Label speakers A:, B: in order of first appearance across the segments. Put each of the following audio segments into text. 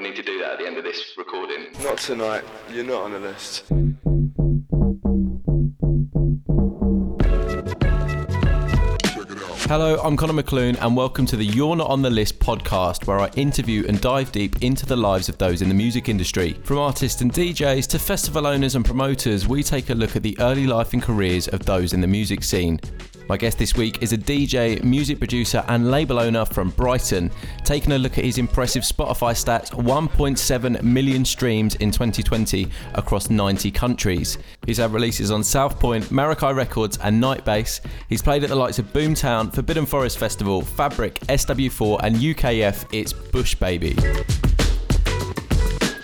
A: we need to do that at the end of this recording.
B: Not tonight. You're not on the list.
C: Hello, I'm Connor McLoone, and welcome to the You're Not on the List podcast, where I interview and dive deep into the lives of those in the music industry. From artists and DJs to festival owners and promoters, we take a look at the early life and careers of those in the music scene. My guest this week is a DJ, music producer, and label owner from Brighton, taking a look at his impressive Spotify stats 1.7 million streams in 2020 across 90 countries. He's had releases on South Point, Maraki Records, and Nightbass. He's played at the likes of Boomtown, Forbidden Forest Festival, Fabric, SW4, and UKF It's Bush Baby.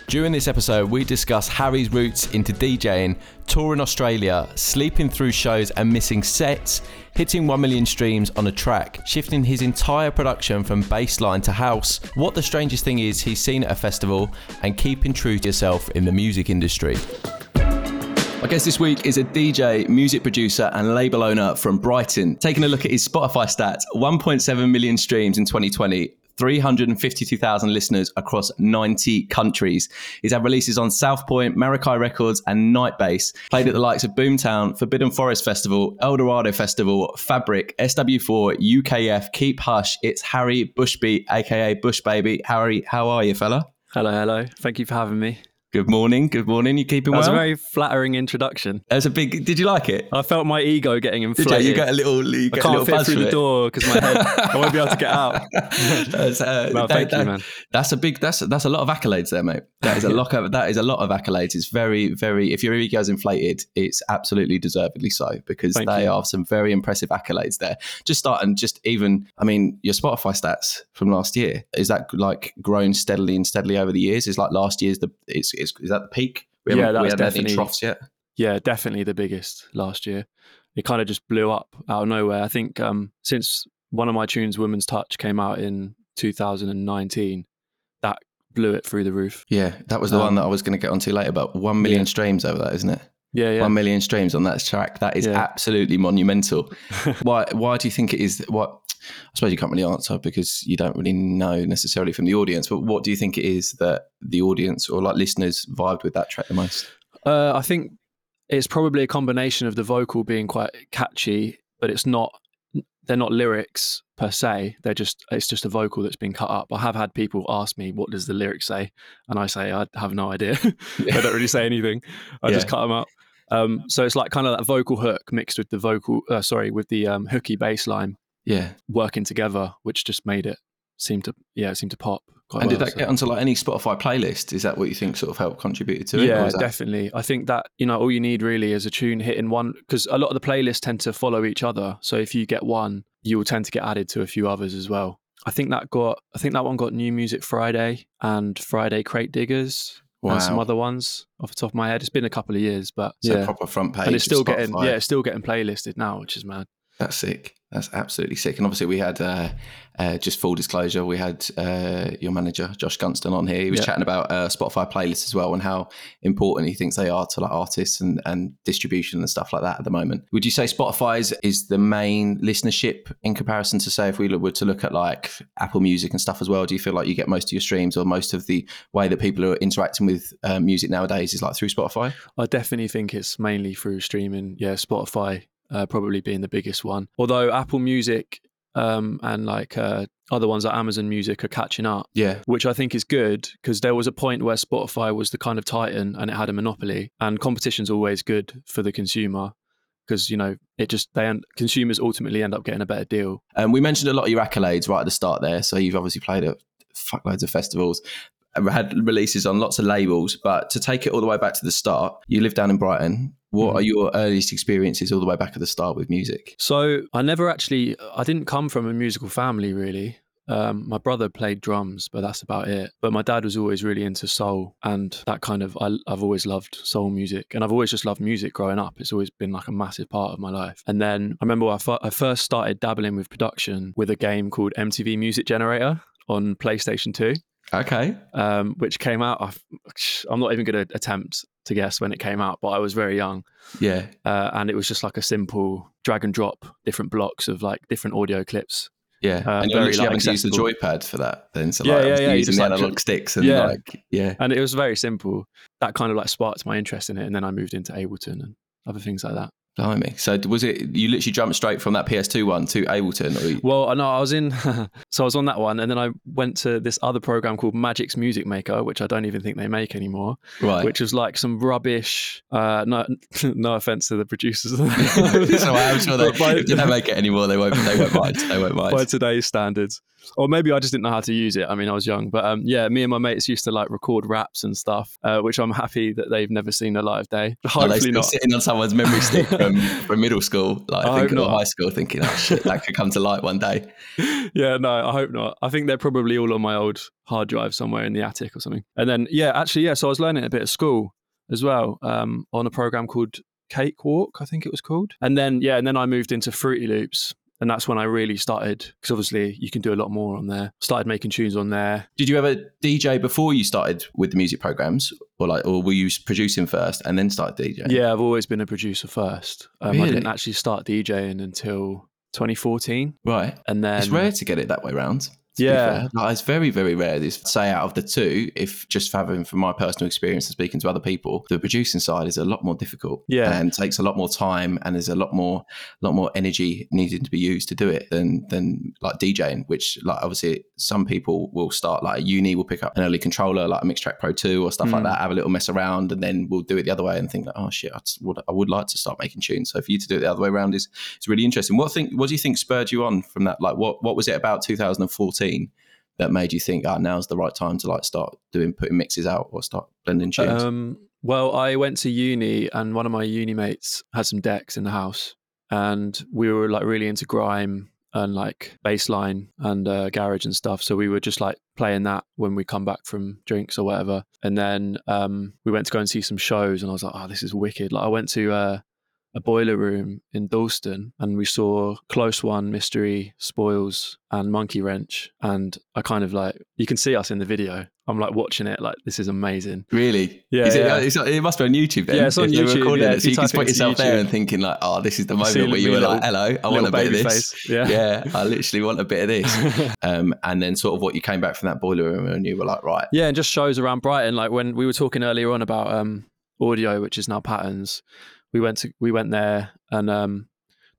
C: During this episode, we discuss Harry's roots into DJing, touring Australia, sleeping through shows and missing sets, hitting 1 million streams on a track, shifting his entire production from bassline to house, what the strangest thing is he's seen at a festival, and keeping true to yourself in the music industry. My guest this week is a DJ, music producer, and label owner from Brighton. Taking a look at his Spotify stats 1.7 million streams in 2020. 352,000 listeners across 90 countries. He's had releases on South Point, Maraki Records, and Nightbass. Played at the likes of Boomtown, Forbidden Forest Festival, Eldorado Festival, Fabric, SW4, UKF, Keep Hush. It's Harry Bushby, aka Bush Baby. Harry, how are you, fella?
D: Hello, hello. Thank you for having me.
C: Good morning. Good morning. You keeping
D: That was
C: well?
D: a very flattering introduction.
C: That's a big. Did you like it?
D: I felt my ego getting inflated.
C: you? You got a little. You
D: I can't
C: little
D: fit
C: buzz
D: through the
C: it.
D: door because my head. I won't be able to get out.
C: that's, uh,
D: Well,
C: that-
D: thank you, man.
C: That's a big. That's that's a lot of accolades there, mate. That is a lot of that is a lot of accolades. It's very very. If your ego's inflated, it's absolutely deservedly so because
D: Thank
C: they
D: you.
C: are some very impressive accolades there. Just starting, just even. I mean, your Spotify stats from last year is that like grown steadily and steadily over the years? Is like last year's the. It's, it's is that the peak? We
D: Yeah,
C: haven't- we haven't had any
D: definitely-
C: troughs yet.
D: Yeah, definitely the biggest last year. It kind of just blew up out of nowhere. I think um, since one of my tunes, "Woman's Touch," came out in 2019, that blew it through the roof.
C: Yeah, that was the
D: Um,
C: one that I was going to get onto later. But one million
D: yeah.
C: streams over that, isn't it?
D: Yeah, yeah.
C: One million streams on that track. That is
D: Yeah.
C: absolutely monumental. why? Why do you think it is? What? I suppose you can't really answer because you don't really know necessarily from the audience. But what do you think it is that the audience or like listeners vibed with that track the most?
D: Uh, I think it's probably a combination of the vocal being quite catchy, but it's not. They're not lyrics per se. They're just. It's just a vocal that's been cut up. I have had people ask me, "What does the lyrics say?" And I say, "I have no idea. I don't really say anything. I just cut them out." Um, so it's like kind of that vocal hook mixed with the vocal. Uh, sorry, with the um, hooky bass line
C: Yeah.
D: working together, which just made it seem to. Yeah, it seemed to pop. Quite
C: and did that
D: so.
C: get onto like any Spotify playlist? Is that what you think sort of helped contributed to it?
D: Yeah,
C: that-
D: definitely. I think that you know all you need really is a tune hitting one because a lot of the playlists tend to follow each other. So if you get one, you will tend to get added to a few others as well. I think that got. I think that one got New Music Friday and Friday Crate Diggers and some other ones off the top of my head. It's been a couple of years, but
C: So
D: yeah,
C: proper front page.
D: and it's still getting yeah, it's still getting playlisted now, which is mad.
C: That's sick. That's absolutely sick. And obviously, we had uh, uh, just full disclosure. We had uh, your manager Josh Gunston on here. He was
D: Yeah.
C: chatting about uh, Spotify playlists as well and how important he thinks they are to like artists and, and distribution and stuff like that at the moment. Would you say Spotify's is the main listenership in comparison to say if we were to look at like Apple Music and stuff as well? Do you feel like you get most of your streams or most of the way that people are interacting with uh, music nowadays is like through Spotify?
D: I definitely think it's mainly through streaming. Yeah, Spotify uh, probably being the biggest one. Although Apple Music um, and like uh, other ones like Amazon Music are catching up,
C: Yeah,
D: which I think is good because there was a point where Spotify was the kind of titan and it had a monopoly, and competition's always good for the consumer because you know it just they end, consumers ultimately end up getting a better deal.
C: Um, we mentioned a lot of your accolades right at the start there. So you've obviously played at fuckloads of festivals, had releases on lots of labels. But to take it all the way back to the start, you live down in Brighton. What
D: Mhm.
C: are your earliest experiences all the way back at the start with music?
D: So I never actually, I didn't come from a musical family really. Um, my brother played drums, but that's about it. But my dad was always really into soul and that kind of. I, I've always loved soul music, and I've always just loved music growing up. It's always been like a massive part of my life. And then I remember I, fir- I first started dabbling with production with a game called MTV Music Generator on PlayStation Two
C: Okay.
D: um, which came out. I've, I'm not even going to attempt to guess when it came out, but I was very young,
C: Yeah.
D: uh, and it was just like a simple drag and drop different blocks of like different audio clips
C: Yeah,
D: Uh,
C: and you're
D: very, like,
C: having to use the joypad for that. Then, so
D: Yeah,
C: like,
D: yeah,
C: obviously
D: yeah,
C: using
D: just,
C: the
D: like,
C: analog sticks and
D: Yeah.
C: like, yeah,
D: and it was very simple. That kind of like sparked my interest in it, and then I moved into Ableton and other things like that.
C: Blimey. So was it you literally jumped straight from that PS2 one to Ableton? Or you,
D: Well, I know I was in, so I was on that one, and then I went to this other program called Magix Music Maker, which I don't even think they make anymore,
C: right.
D: which was like some rubbish. Uh, no, no offense to the producers.
C: so I'm sure they,
D: by-
C: if they don't make it anymore, they won't. They won't mind. They won't mind.
D: by today's standards. Or maybe I just didn't know how to use it. I mean, I was young, but um, yeah, me and my mates used to like record raps and stuff, uh, which I'm happy that they've never seen a live day. Hopefully not.
C: sitting on someone's memory stick from, from middle school, like
D: I
C: thinking, or
D: not.
C: high school, thinking, "Oh shit, that could come to light one day."
D: yeah, no, I hope not. I think they're probably all on my old hard drive somewhere in the attic or something. And then, yeah, actually, yeah, so I was learning a bit at school as well um, on a program called Cakewalk, I think it was called. And then, yeah, and then I moved into Fruity Loops. And that's when I really started, because obviously you can do a lot more on there. Started making tunes on there.
C: Did you ever DJ before you started with the music programs, or like, or were you producing first and then started DJing?
D: Yeah, I've always been a producer first. Um, I didn't actually start DJing until 2014.
C: right.
D: And then,
C: it's rare to get it that way round. To be
D: Yeah.
C: Like, it's very, very rare. This say out of the two, if just having from my personal experience and speaking to other people, the producing side is a lot more difficult.
D: Yeah.
C: and takes a lot more time, and there's a lot more, lot more energy needed to be used to do it than than like DJing. Which like obviously some people will start like at uni, will pick up an early controller like a Mixtrack Pro Two or stuff like
D: Mm.
C: that, have a little mess around, and then we'll do it the other way and think like, oh shit, I just would, I would like to start making tunes. So for you to do it the other way around is it's really interesting. What think what do you think spurred you on from that? Like what what was it about 2014 that made you think, ah, now's the right time to like start doing putting mixes out or start blending tunes?
D: Um, well, I went to uni, and one of my uni mates had some decks in the house, and we were like really into grime and like bassline and uh, garage and stuff. So we were just like playing that when we come back from drinks or whatever. And then um, we went to go and see some shows, and I was like, oh, this is wicked. Like I went to uh, a boiler room in Dalston, and we saw Klose One, Mystery, Spoils, and Monkey Wrench. And I kind of like you can see us in the video. I'm like watching it, like this is amazing.
C: Really?
D: Yeah,
C: Is it, it must be on YouTube then.
D: Yeah, it's on
C: if they were
D: YouTube,
C: recording
D: yeah,
C: it, so
D: you
C: you can
D: into
C: yourself there and thinking like, oh, this is the moment where you were
D: little-
C: like, hello, I want a bit of this.
D: face. Yeah.
C: yeah, I literally want a bit of this. um, and then sort of what you came back from that boiler room and you were like, right,
D: Yeah, and just shows around Brighton. Like when we were talking earlier on about um, audio, which is now patterns. We went to we went there, and um,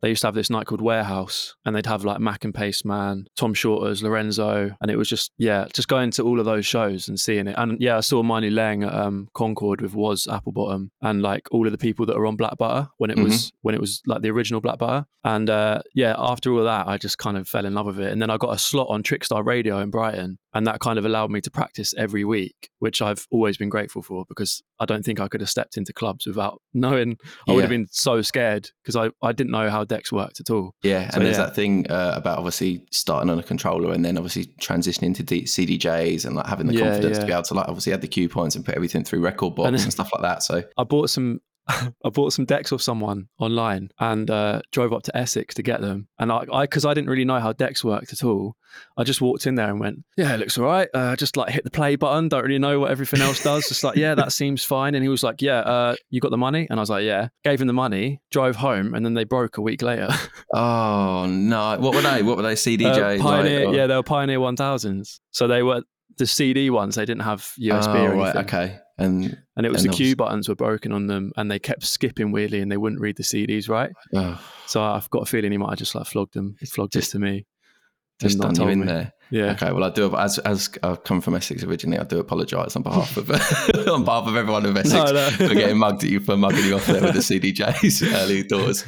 D: they used to have this night called Warehouse, and they'd have like Mak and Pasteman, Tom Shorterz, Lorenzo, and it was just yeah, just going to all of those shows and seeing it. And yeah, I saw My Nu Leng at um, Concorde with Was Applebottom, and like all of the people that are on Black Butter when it was when it was like the original Black Butter. And uh, yeah, after all that, I just kind of fell in love with it. And then I got a slot on Trickstar Radio in Brighton, and that kind of allowed me to practice every week, which I've always been grateful for because I don't think I could have stepped into clubs without knowing. I would have been so scared because I, I didn't know how decks worked at all.
C: Yeah,
D: So,
C: and there's
D: yeah.
C: that thing uh, about obviously starting on a controller and then obviously transitioning to D- CDJs and like having the
D: Yeah,
C: confidence to be able to like obviously add the cue points and put everything through rekordbox
D: And-
C: and, stuff like that. So
D: I bought some. I bought some decks off someone online and uh, drove up to Essex to get them. And I, I, because I didn't really know how decks worked at all, I just walked in there and went, "Yeah, it looks all right." Uh, just like hit the play button. Don't really know what everything else does. Just like, yeah, that seems fine. And he was like, "Yeah, uh, you got the money?" And I was like, "Yeah." Gave him the money, drove home, and then they broke a week later.
C: oh no, what were they? What were they?
D: Uh,
C: CDJs?
D: Pioneer,
C: like, or-
D: yeah, they were Pioneer one thousands. So they were the CD ones. They didn't have USB
C: Oh,
D: or anything.
C: right, okay, and
D: And it was
C: And
D: the cue
C: obviously-
D: buttons were broken on them, and they kept skipping weirdly, and they wouldn't read the CDs right.
C: oh,
D: So I've got a feeling he might have just like flogged them, flogged this to me.
C: just done you in
D: me.
C: there.
D: Yeah.
C: Okay, well, I do. As as I've come from Essex originally, I do apologise on behalf of on behalf of everyone of Essex
D: No, no.
C: for getting mugged at you for mugging you off there with the CDJs early doors.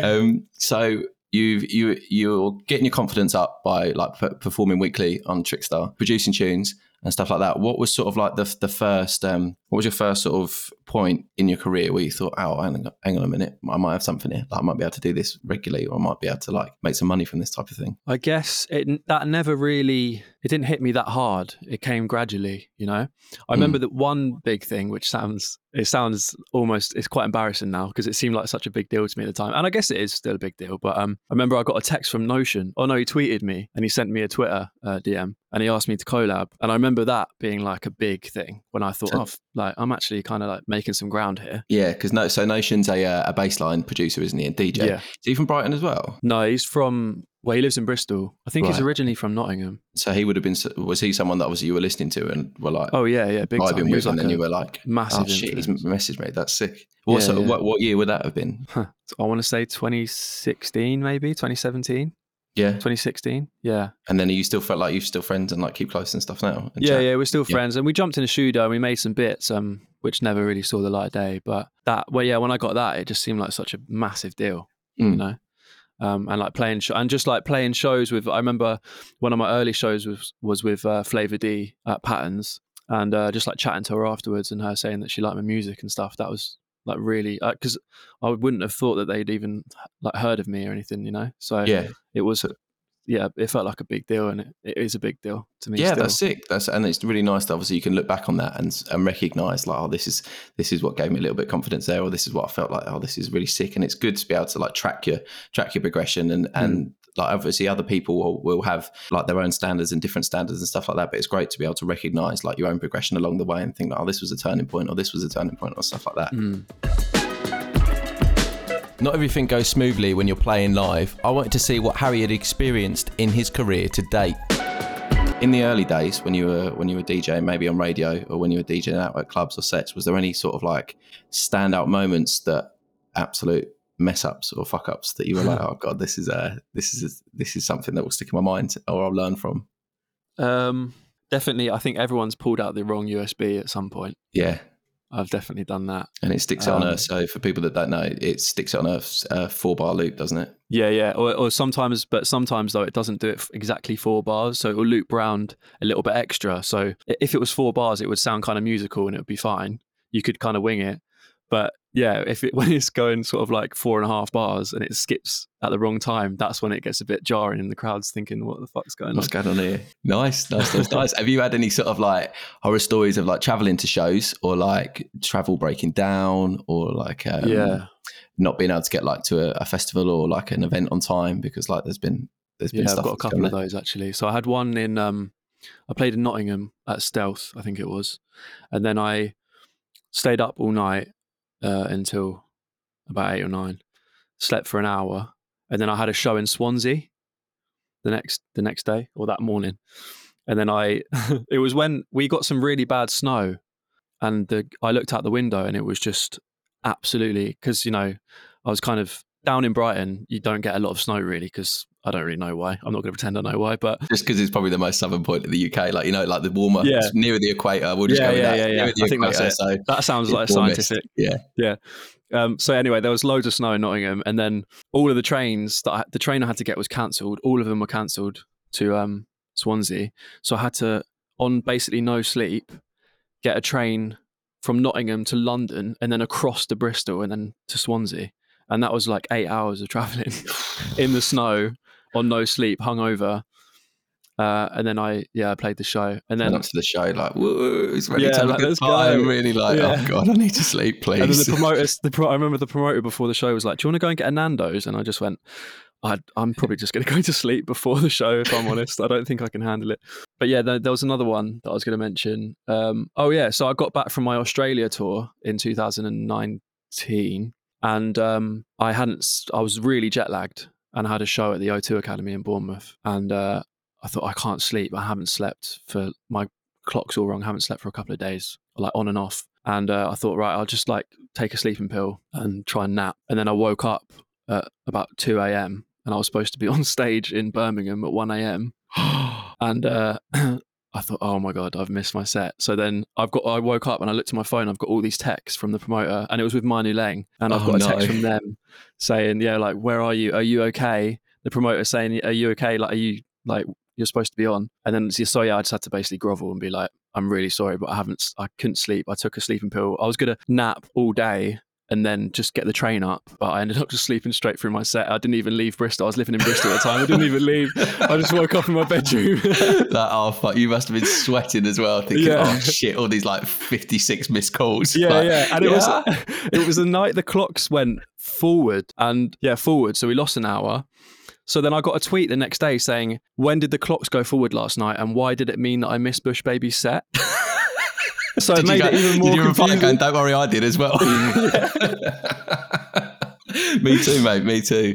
C: Um, so you you you're getting your confidence up by like performing weekly on Trickstar, producing tunes and stuff like that. What was sort of like the the first? Um, what was your first sort of point in your career where you thought, oh, hang on, hang on a minute, I might have something here. Like, I might be able to do this regularly, or I might be able to like make some money from this type of thing.
D: I guess it that never really it didn't hit me that hard. It came gradually, you know. I remember that one big thing, which sounds it sounds almost it's quite embarrassing now because it seemed like such a big deal to me at the time, and I guess it is still a big deal. But um, I remember I got a text from Notion. Oh no, he tweeted me and he sent me a Twitter uh, DM and he asked me to collab, and I remember that being like a big thing when I thought,
C: So-
D: oh, like I'm actually kind of like making some ground here.
C: Yeah, because no, so Notion's a uh, a bassline producer, isn't he? A DJ.
D: Yeah.
C: Is he from Brighton as well?
D: No, he's from Well, he lives in Bristol. I think he's
C: Right.
D: originally from Nottingham.
C: So he would have been. Was he someone that obviously you were listening to and were like
D: Oh yeah, yeah, big time. He
C: with,
D: was
C: and
D: like
C: then
D: a
C: you were like,
D: massive.
C: "Oh shit, he's
D: influence.
C: messaged me. That's sick." What
D: Yeah,
C: sort of-
D: yeah.
C: what what year would that have been?
D: I want to say 2016, maybe 2017,
C: Yeah,
D: 2016. Yeah,
C: and then you still felt like you're still friends and like keep close and stuff now. and
D: yeah,
C: chat?
D: yeah. We're still
C: Yeah.
D: friends, and we jumped in a shooter and we made some bits, um, which never really saw the light of day. But that, well, yeah, when I got that, it just seemed like such a massive deal, you
C: Mm.
D: know. Um, and like playing sh- and just like playing shows with. I remember one of my early shows was was with uh, Flava D at Patterns, and uh, just like chatting to her afterwards, and her saying that she liked my music and stuff. That was like really uh, because I wouldn't have thought that they'd even like heard of me or anything, you know. So
C: yeah,
D: it was yeah it felt like a big deal and it, it is a big deal to me
C: yeah.
D: still.
C: That's sick. That's and it's really nice. That obviously you can look back on that and and recognize like, oh, this is this is what gave me a little bit of confidence there, or this is what I felt like. Oh, this is really sick, and it's good to be able to like track your track your progression and hmm. and. Like obviously, other people will, will have like their own standards and different standards and stuff like that. But it's great to be able to recognize like your own progression along the way and think, oh, this was a turning point, or this was a turning point, or stuff like that.
D: Mm.
C: Not everything goes smoothly when you're playing live. I wanted to see what Harry had experienced in his career to date. In the early days, when you were when you were DJing, maybe on radio or when you were DJing out at clubs or sets, was there any sort of like standout moments that absolute mess ups or fuck ups that you were like, oh god, this is a this is this is something that will stick in my mind or I'll learn from?
D: um definitely i think everyone's pulled out the wrong usb at some point.
C: Yeah,
D: i've definitely done that.
C: And it sticks it on
D: Um,
C: a. So for people that don't know, it sticks on a, a four bar loop, doesn't it?
D: yeah yeah. Or, or sometimes but sometimes though it doesn't do it exactly four bars. So it will loop round a little bit extra. So if it was four bars it would sound kind of musical and it would be fine. You could kind of wing it. But yeah if it when it's going sort of like four and a half bars and it skips at the wrong time that's when it gets a bit jarring and the crowd's thinking what the fuck's going on
C: What's going on here? Nice, nice, nice, nice. Have you had any sort of like horror stories of like traveling to shows or like travel breaking down or like um,
D: yeah
C: not being able to get like to a, a festival or like an event on time because like there's been there's been
D: Yeah, I've got a couple of those actually. So I had one in um I played in Nottingham at Stealth, I think it was. And then I stayed up all night uh, until about eight or nine, slept for an hour, and then I had a show in Swansea the next the next day or that morning. And then I it was when we got some really bad snow and the I looked out the window and it was just absolutely because you know I was kind of down in Brighton. You don't get a lot of snow really because I don't really know why. I'm not going to pretend I know why, but
C: Just because it's probably the most southern point of the UK, like you know, like the warmer,
D: Yeah.
C: it's nearer the equator. We'll just
D: Yeah,
C: go with
D: yeah,
C: that.
D: yeah, yeah. I think that's
C: equator,
D: it.
C: So
D: that sounds like scientific.
C: Yeah yeah,
D: Um, so anyway, there was loads of snow in Nottingham, and then all of the trains that I, the train I had to get was cancelled. All of them were cancelled to um, Swansea, so I had to, on basically no sleep, get a train from Nottingham to London, and then across to Bristol, and then to Swansea, and that was like eight hours of travelling in the snow on no sleep, hungover. Uh, and then I yeah I played the show, and then
C: up to the show, like, woo, it's ready
D: Yeah,
C: to have
D: like,
C: a good time.
D: go.
C: Really, like,
D: Yeah.
C: oh god, I need to sleep, please.
D: And then the promoters, the pro, I remember the promoter before the show was like, "Do you want to go and get a Nando's?" And I just went, I, "I'm probably just going to go to sleep before the show. If I'm honest, I don't think I can handle it." But yeah, there, there was another one that I was going to mention. Um, oh yeah, so I got back from my Australia tour in 2019, and um, I hadn't. I was really jet lagged, and I had a show at the O2 Academy in Bournemouth, and uh, I thought I can't sleep. I haven't slept for my clock's all wrong. I haven't slept for a couple of days, like on and off. And uh, I thought, right, I'll just like take a sleeping pill and try and nap. And then I woke up at about 2 a.m. and I was supposed to be on stage in Birmingham at 1 a.m. And uh, I thought, oh my God, I've missed my set. So then I've got, I woke up and I looked at my phone. I've got all these texts from the promoter and it was with My Nu Leng. And I've
C: Oh,
D: got a text
C: no.
D: from them saying, yeah, like, where are you? Are you okay? The promoter saying, are you okay? Like, are you like, you're supposed to be on. And then so yeah, I just had to basically grovel and be like, I'm really sorry, but I haven't, I couldn't sleep. I took a sleeping pill. I was gonna nap all day and then just get the train up, but I ended up just sleeping straight through my set. I didn't even leave Bristol. I was living in Bristol at the time. I didn't even leave. I just woke up in my bedroom.
C: like, oh fuck, you must have been sweating as well, thinking,
D: Yeah.
C: oh shit, all these like fifty-six missed calls.
D: Yeah,
C: Like,
D: yeah. And it
C: yeah.
D: was it was the night the clocks went forward and yeah, forward. So we lost an hour. So then I got a tweet the next day saying, When did the clocks go forward last night and why did it mean that I missed Bush Baby's set? so it
C: Did
D: made
C: you, go,
D: it even more
C: did you reply going, don't worry, I did as well? me too, mate. Me too.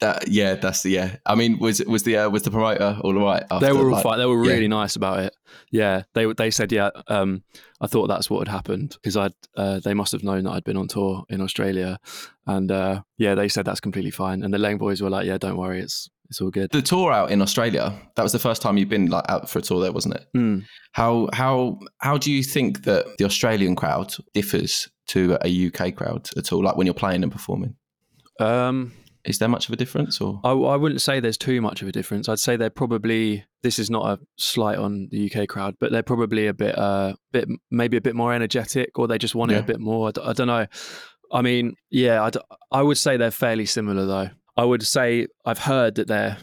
C: That, yeah, that's the yeah. I mean, was was the uh, was the promoter all right?
D: they were all
C: like-
D: fine. They were
C: yeah.
D: really nice about it. Yeah, they they said yeah. Um, I thought that's what had happened because I uh, they must have known that I'd been on tour in Australia, and uh, yeah, they said that's completely fine. And the Lane boys were like, yeah, don't worry, it's it's all good.
C: The tour out in Australia. That was the first time you've been like out for a tour there, wasn't it?
D: Mm.
C: How how how do you think that the Australian crowd differs to a UK crowd at all? Like when you're playing and performing,
D: Um,
C: is there much of a difference? Or
D: I, I wouldn't say there's too much of a difference. I'd say they're probably this is not a slight on the UK crowd, but they're probably a bit, uh, bit maybe a bit more energetic, or they just want it a bit more. I, d- I don't know. I mean, yeah, I, d- I would say they're fairly similar though. I would say I've heard that they're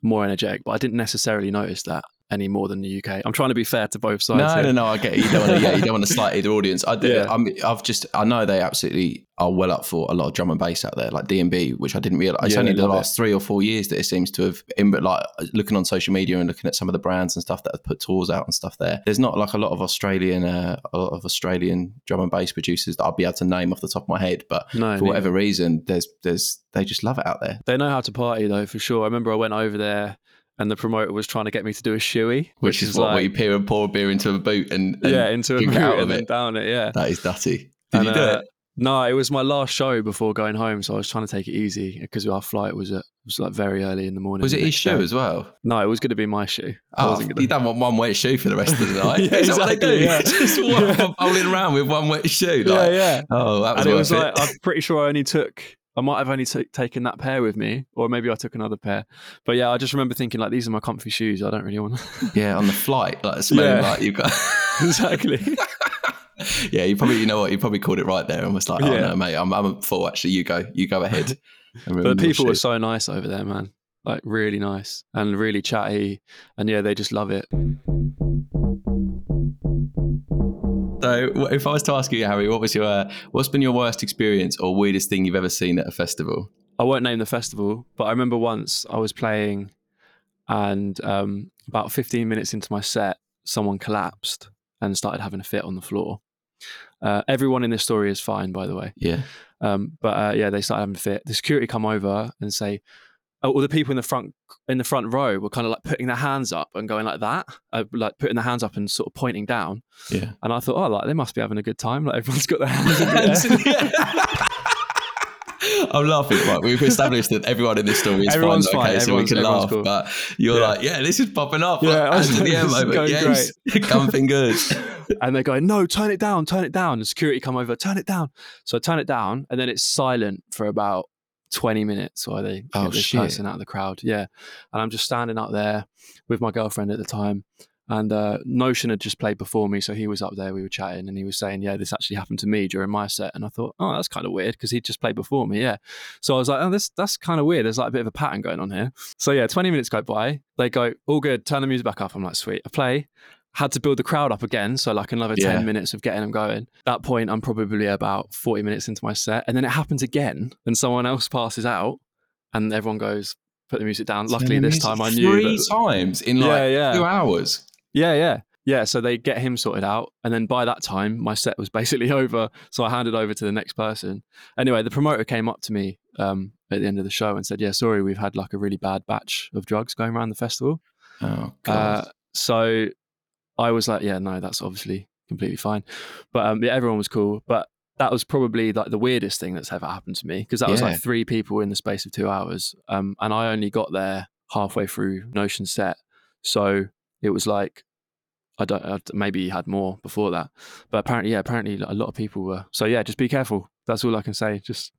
D: more energetic, but I didn't necessarily notice that any more than the UK. I'm trying to be fair to both sides.
C: no,
D: here.
C: no, no. I get it. you don't want to. Yeah, you don't want to slight either audience. I do.
D: Yeah.
C: I'm, I've just. I know they absolutely are well up for a lot of drum and bass out there, like D and B, which I didn't realize. It's
D: Yeah,
C: only the last three or four years that it seems to have. In, but like looking on social media and looking at some of the brands and stuff that have put tours out and stuff there. There's not like a lot of Australian, uh, a lot of Australian drum and bass producers that I'll be able to name off the top of my head. But
D: No,
C: for whatever reason, there's there's they just love it out there.
D: They know how to party though, for sure. I remember I went over there and the promoter was trying to get me to do a shoey,
C: Which, is, what where you peer and pour a beer into a boot and, and
D: yeah, into a boot
C: out of
D: and
C: it.
D: down it. Yeah.
C: That is nutty. Did you do
D: uh,
C: it?
D: No, it was my last show before going home, so I was trying to take it easy because our flight was at was like very early in the morning.
C: Was it his shoe as well?
D: No, it was going to be my shoe.
C: Oh,
D: gonna-
C: you don't want one wet shoe for the rest of the night.
D: Yeah,
C: is that what they do?
D: exactly, yeah.
C: Just walk
D: Yeah.
C: bowling around with one wet shoe.
D: yeah,
C: Like,
D: yeah.
C: Oh, that was
D: And it was
C: it.
D: like I'm pretty sure I only took. I might have only t- taken that pair with me, or maybe I took another pair. But yeah, I just remember thinking like these are my comfy shoes. I don't really want to.
C: yeah, on the flight, like smelling
D: Yeah.
C: like you've got.
D: exactly.
C: yeah, you probably, you know what, you probably called it right there and was like, oh
D: Yeah.
C: no, mate, I'm, I'm a fool. Actually, you go, you go ahead.
D: But the people were so nice over there, man. Like really nice and really chatty, and yeah, they just love it.
C: So, if I was to ask you, Harry, what was your, uh, what's been your worst experience or weirdest thing you've ever seen at a festival?
D: I won't name the festival, but I remember once I was playing, and um, about 15 minutes into my set, someone collapsed and started having a fit on the floor. Uh, everyone in this story is fine, by the way.
C: Yeah.
D: Um, but uh, yeah, they started having a fit. The security come over and say, all the people in the front in the front row were kind of like putting their hands up and going like that, uh, like putting their hands up and sort of pointing down.
C: Yeah.
D: And I thought, oh, like they must be having a good time. Like everyone's got their hands in the air.
C: I'm laughing. Right, we've established that everyone in this story is
D: Everyone's
C: fine. Okay,
D: fine,
C: so we can laugh.
D: cool.
C: But you're
D: Yeah.
C: like, yeah, this is popping off.
D: Yeah,
C: like,
D: I was
C: in the air moment.
D: going
C: Yes, good.
D: and they're going, no, turn it down, turn it down. And security come over, turn it down. So I turn it down, and then it's silent for about 20 minutes while they get
C: Oh,
D: this
C: shit.
D: person out of the crowd. Yeah. And I'm just standing up there with my girlfriend at the time. And uh, Notion had just played before me, so he was up there. We were chatting, and he was saying, "Yeah, this actually happened to me during my set." And I thought, "Oh, that's kind of weird," because he just played before me. Yeah, so I was like, "Oh, this that's kind of weird. There's like a bit of a pattern going on here." So yeah, 20 minutes go by. They go, "All good. Turn the music back up." I'm like, "Sweet." I play. Had to build the crowd up again, so like another
C: Yeah.
D: 10 minutes of getting them going. At that point, I'm probably about 40 minutes into my set, and then it happens again, and someone else passes out, and everyone goes, "Put the music down." Luckily, this time I knew.
C: three
D: that-
C: times in like
D: Yeah, yeah.
C: two hours.
D: yeah, yeah. Yeah, so they get him sorted out. And then by that time, my set was basically over. So I handed over to the next person. Anyway, the promoter came up to me um, at the end of the show and said, Yeah, sorry, we've had like a really bad batch of drugs going around the festival.
C: Oh god.
D: Uh, so I was like, Yeah, no, that's obviously completely fine. But um, yeah, everyone was cool. But that was probably like the weirdest thing that's ever happened to me because that was like three people in the space of two hours. Um, and I only got there halfway through Notion set. So it was like, I don't, I, maybe had more before that. But apparently, yeah, apparently a lot of people were. So yeah, just be careful. That's all I can say. Just,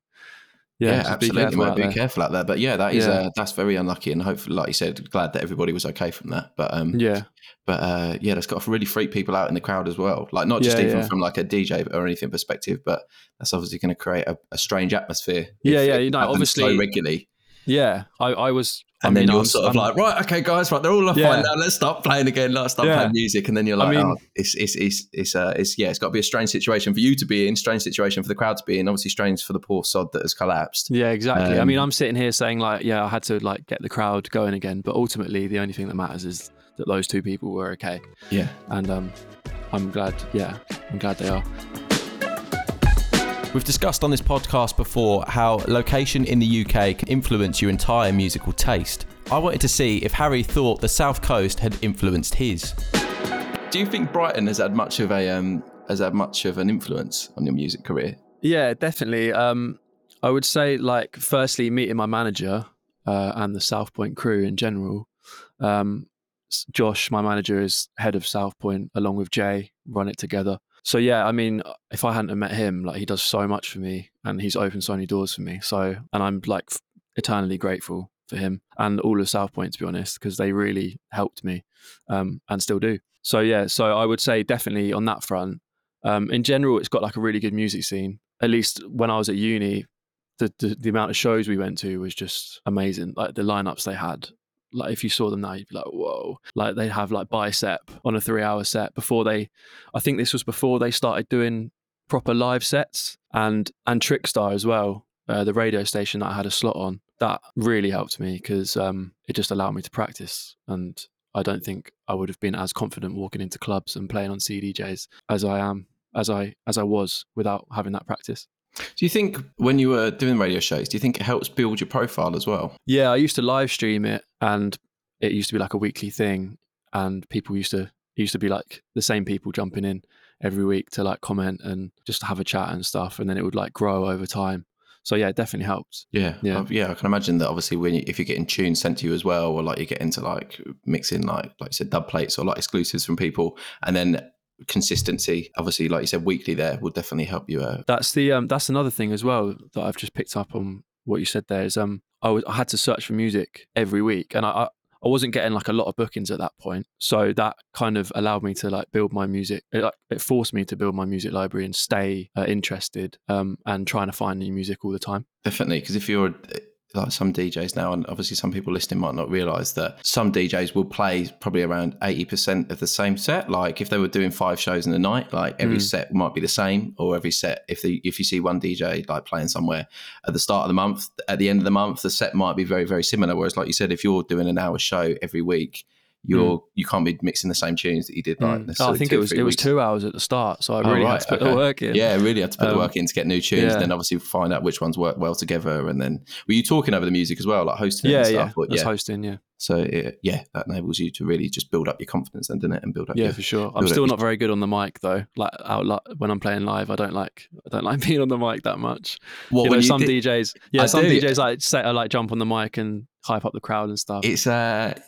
D: yeah,
C: yeah, absolutely.
D: be might
C: be
D: there.
C: careful out there. But yeah, that is
D: Yeah.
C: uh, that's very unlucky, and hopefully, like you said, glad that everybody was okay from that. But um,
D: Yeah,
C: but uh, yeah, that's got to really freak people out in the crowd as well. Like not just
D: Yeah,
C: even from like a DJ or anything perspective, but that's obviously going to create a, a strange atmosphere.
D: Yeah, yeah, you know,
C: happens so
D: obviously-
C: regularly,
D: yeah. I, I was,
C: and
D: I
C: then
D: mean,
C: you're
D: I'm-
C: sort of
D: I'm-
C: like, right, okay, guys, right, they're all
D: Yeah.
C: fine now. Let's start playing again. Let's start
D: Yeah.
C: playing music, and then you're like, I
D: mean-
C: oh, it's it's it's it's uh, it's yeah, it's got to be a strange situation for you to be in, strange situation for the crowd to be in, obviously strange for the poor sod that has collapsed.
D: Yeah, exactly. I mean,
C: Um,
D: I'm sitting here saying like, yeah, I had to like get the crowd going again, but ultimately, the only thing that matters is that those two people were okay,
C: Yeah.
D: and um, I'm glad. Yeah, I'm glad they are.
C: We've discussed on this podcast before how location in the UK can influence your entire musical taste. I wanted to see if Harry thought the South Coast had influenced his. Do you think Brighton has had much of a um, has had much of an influence on your music career?
D: Yeah, definitely. Um, I would say, like, firstly, meeting my manager uh, and the South Point crew in general. Um, Josh, my manager, is head of South Point along with Jay, run it together. So yeah, I mean, if I hadn't met him, like he does so much for me, and he's opened so many doors for me. So, and I'm like eternally grateful for him and all of South Point to be honest, because they really helped me, um, and still do. So yeah, so I would say definitely on that front. Um, in general, it's got like a really good music scene. At least when I was at uni, the, the, the amount of shows we went to was just amazing. Like the lineups they had like if you saw them now you'd be like whoa. Like they have like bicep on a three hour set before they i think this was before they started doing proper live sets and and trickstar as well uh, the radio station that i had a slot on. That really helped me because um, it just allowed me to practice and i don't think i would have been as confident walking into clubs and playing on cdjs as i am as i as i was without having that practice
C: do you think when you were doing radio shows, do you think it helps build your profile as well?
D: Yeah, I used to live stream it and it used to be like a weekly thing and people used to it used to be like the same people jumping in every week to like comment and just have a chat and stuff and then it would like grow over time. So yeah, it definitely helps.
C: Yeah, yeah, yeah. I can imagine that. Obviously, when you, if you're getting tunes sent to you as well, or like you get into like mixing like like you said dub plates or like exclusives from people, and then consistency obviously like you said weekly there will definitely help you out
D: that's the um that's another thing as well that i've just picked up on what you said there is um i was i had to search for music every week and i, I I wasn't getting like a lot of bookings at that point, so that kind of allowed me to like build my music. It, it forced me to build my music library and stay uh, interested um, and trying to find new music all the time.
C: Definitely, because if you're like some DJs now, and obviously some people listening might not realize that some DJs will play probably around 80% of the same set. Like if they were doing five shows in the night, like every mm. set might be the same, or every set, if the if you see one DJ like playing somewhere at the start of the month, at the end of the month, the set might be very, very similar. Whereas, like you said, if you're doing an hour show every week, you're mm. you can't be mixing the same tunes that you did like
D: mm. I think it was it was two hours at the start, so I oh, really oh, right. had to put okay. the work in.
C: Yeah, really had to put um, the work in to get new tunes. Yeah. Then obviously find out which ones work well together, and then were you talking over the music as well, like hosting?
D: Yeah,
C: yeah,
D: but, yeah, hosting. Yeah.
C: So it, yeah, that enables you to really just build up your confidence, then, doesn't it, and build up.
D: Yeah,
C: your,
D: for sure. I'm still not very good on the mic though. Like out when I'm playing live, I don't like I don't like being on the mic that much. What you know, some did, DJs, yeah, I some do. DJs like say I like jump on the mic and hype up the crowd and stuff.
C: It's uh